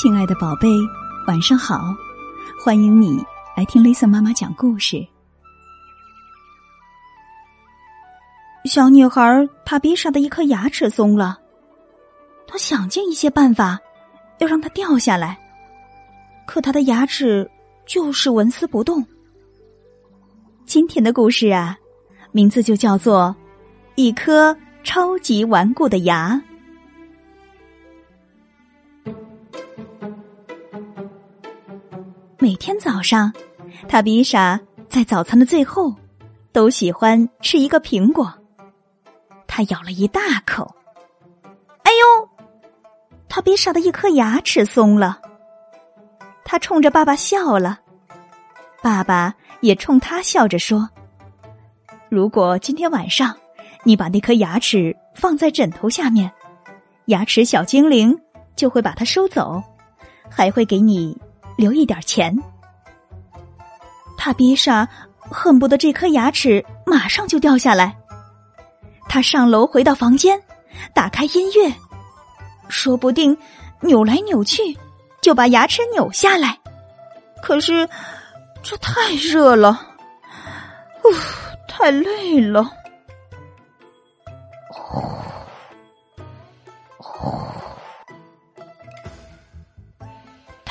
亲爱的宝贝，晚上好！欢迎你来听 Lisa 妈妈讲故事。小女孩塔比莎的一颗牙齿松了，她想尽一些办法要让它掉下来，可她的牙齿就是纹丝不动。今天的故事啊，名字就叫做《一颗超级顽固的牙》。每天早上，塔比莎在早餐的最后都喜欢吃一个苹果。他咬了一大口，哎呦！塔比莎的一颗牙齿松了。他冲着爸爸笑了，爸爸也冲他笑着说：“如果今天晚上你把那颗牙齿放在枕头下面，牙齿小精灵就会把它收走，还会给你。”留一点钱，塔比莎恨不得这颗牙齿马上就掉下来。他上楼回到房间，打开音乐，说不定扭来扭去就把牙齿扭下来。可是这太热了，呜，太累了。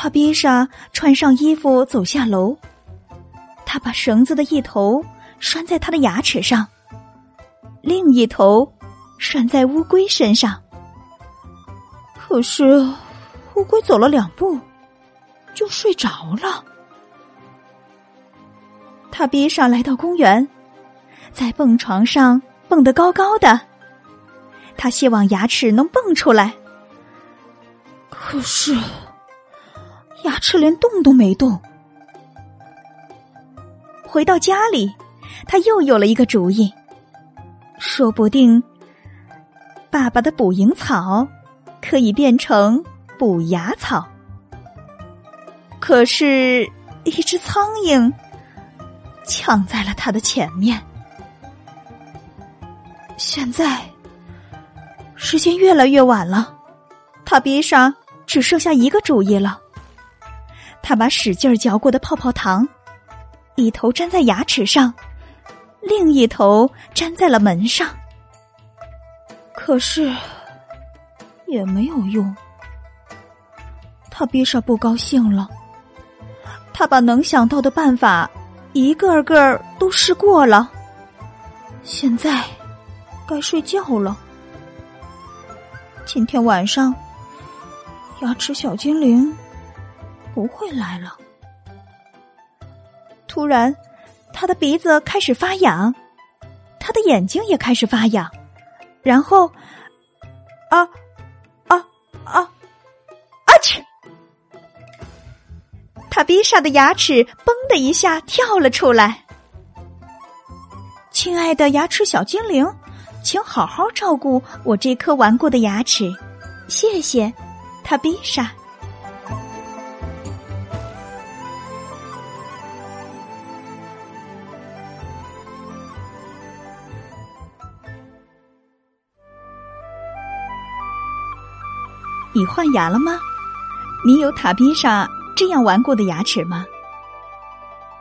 塔比莎穿上衣服走下楼，他把绳子的一头拴在他的牙齿上，另一头拴在乌龟身上。可是乌龟走了两步就睡着了。他比上来到公园，在蹦床上蹦得高高的，他希望牙齿能蹦出来，可是。牙齿连动都没动。回到家里，他又有了一个主意，说不定爸爸的捕蝇草可以变成补牙草。可是，一只苍蝇抢在了他的前面。现在时间越来越晚了，塔比莎只剩下一个主意了。他把使劲嚼过的泡泡糖，一头粘在牙齿上，另一头粘在了门上。可是也没有用。他比莎不高兴了。他把能想到的办法一个个都试过了。现在该睡觉了。今天晚上，牙齿小精灵。不会来了。突然，他的鼻子开始发痒，他的眼睛也开始发痒，然后，啊，啊啊，啊去！塔比莎的牙齿“嘣”的一下跳了出来。亲爱的牙齿小精灵，请好好照顾我这颗顽固的牙齿，谢谢，塔比莎。你换牙了吗？你有塔比莎这样顽固的牙齿吗？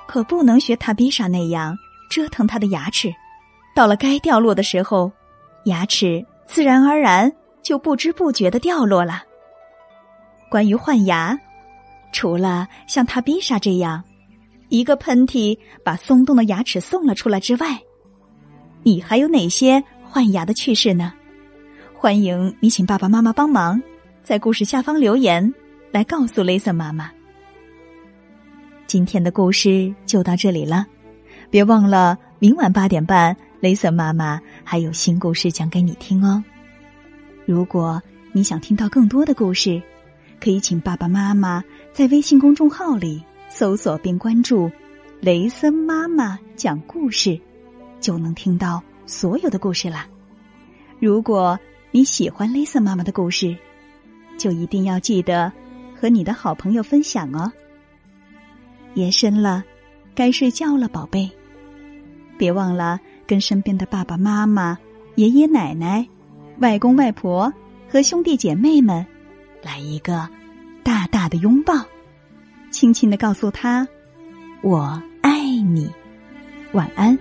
可不能学塔比莎那样折腾他的牙齿，到了该掉落的时候，牙齿自然而然就不知不觉的掉落了。关于换牙，除了像塔比莎这样一个喷嚏把松动的牙齿送了出来之外，你还有哪些换牙的趣事呢？欢迎你请爸爸妈妈帮忙。在故事下方留言，来告诉雷森妈妈。今天的故事就到这里了，别忘了明晚八点半，雷森妈妈还有新故事讲给你听哦。如果你想听到更多的故事，可以请爸爸妈妈在微信公众号里搜索并关注“雷森妈妈讲故事”，就能听到所有的故事啦。如果你喜欢雷森妈妈的故事，就一定要记得和你的好朋友分享哦。夜深了，该睡觉了，宝贝，别忘了跟身边的爸爸妈妈、爷爷奶奶、外公外婆和兄弟姐妹们来一个大大的拥抱，轻轻的告诉他：“我爱你，晚安。”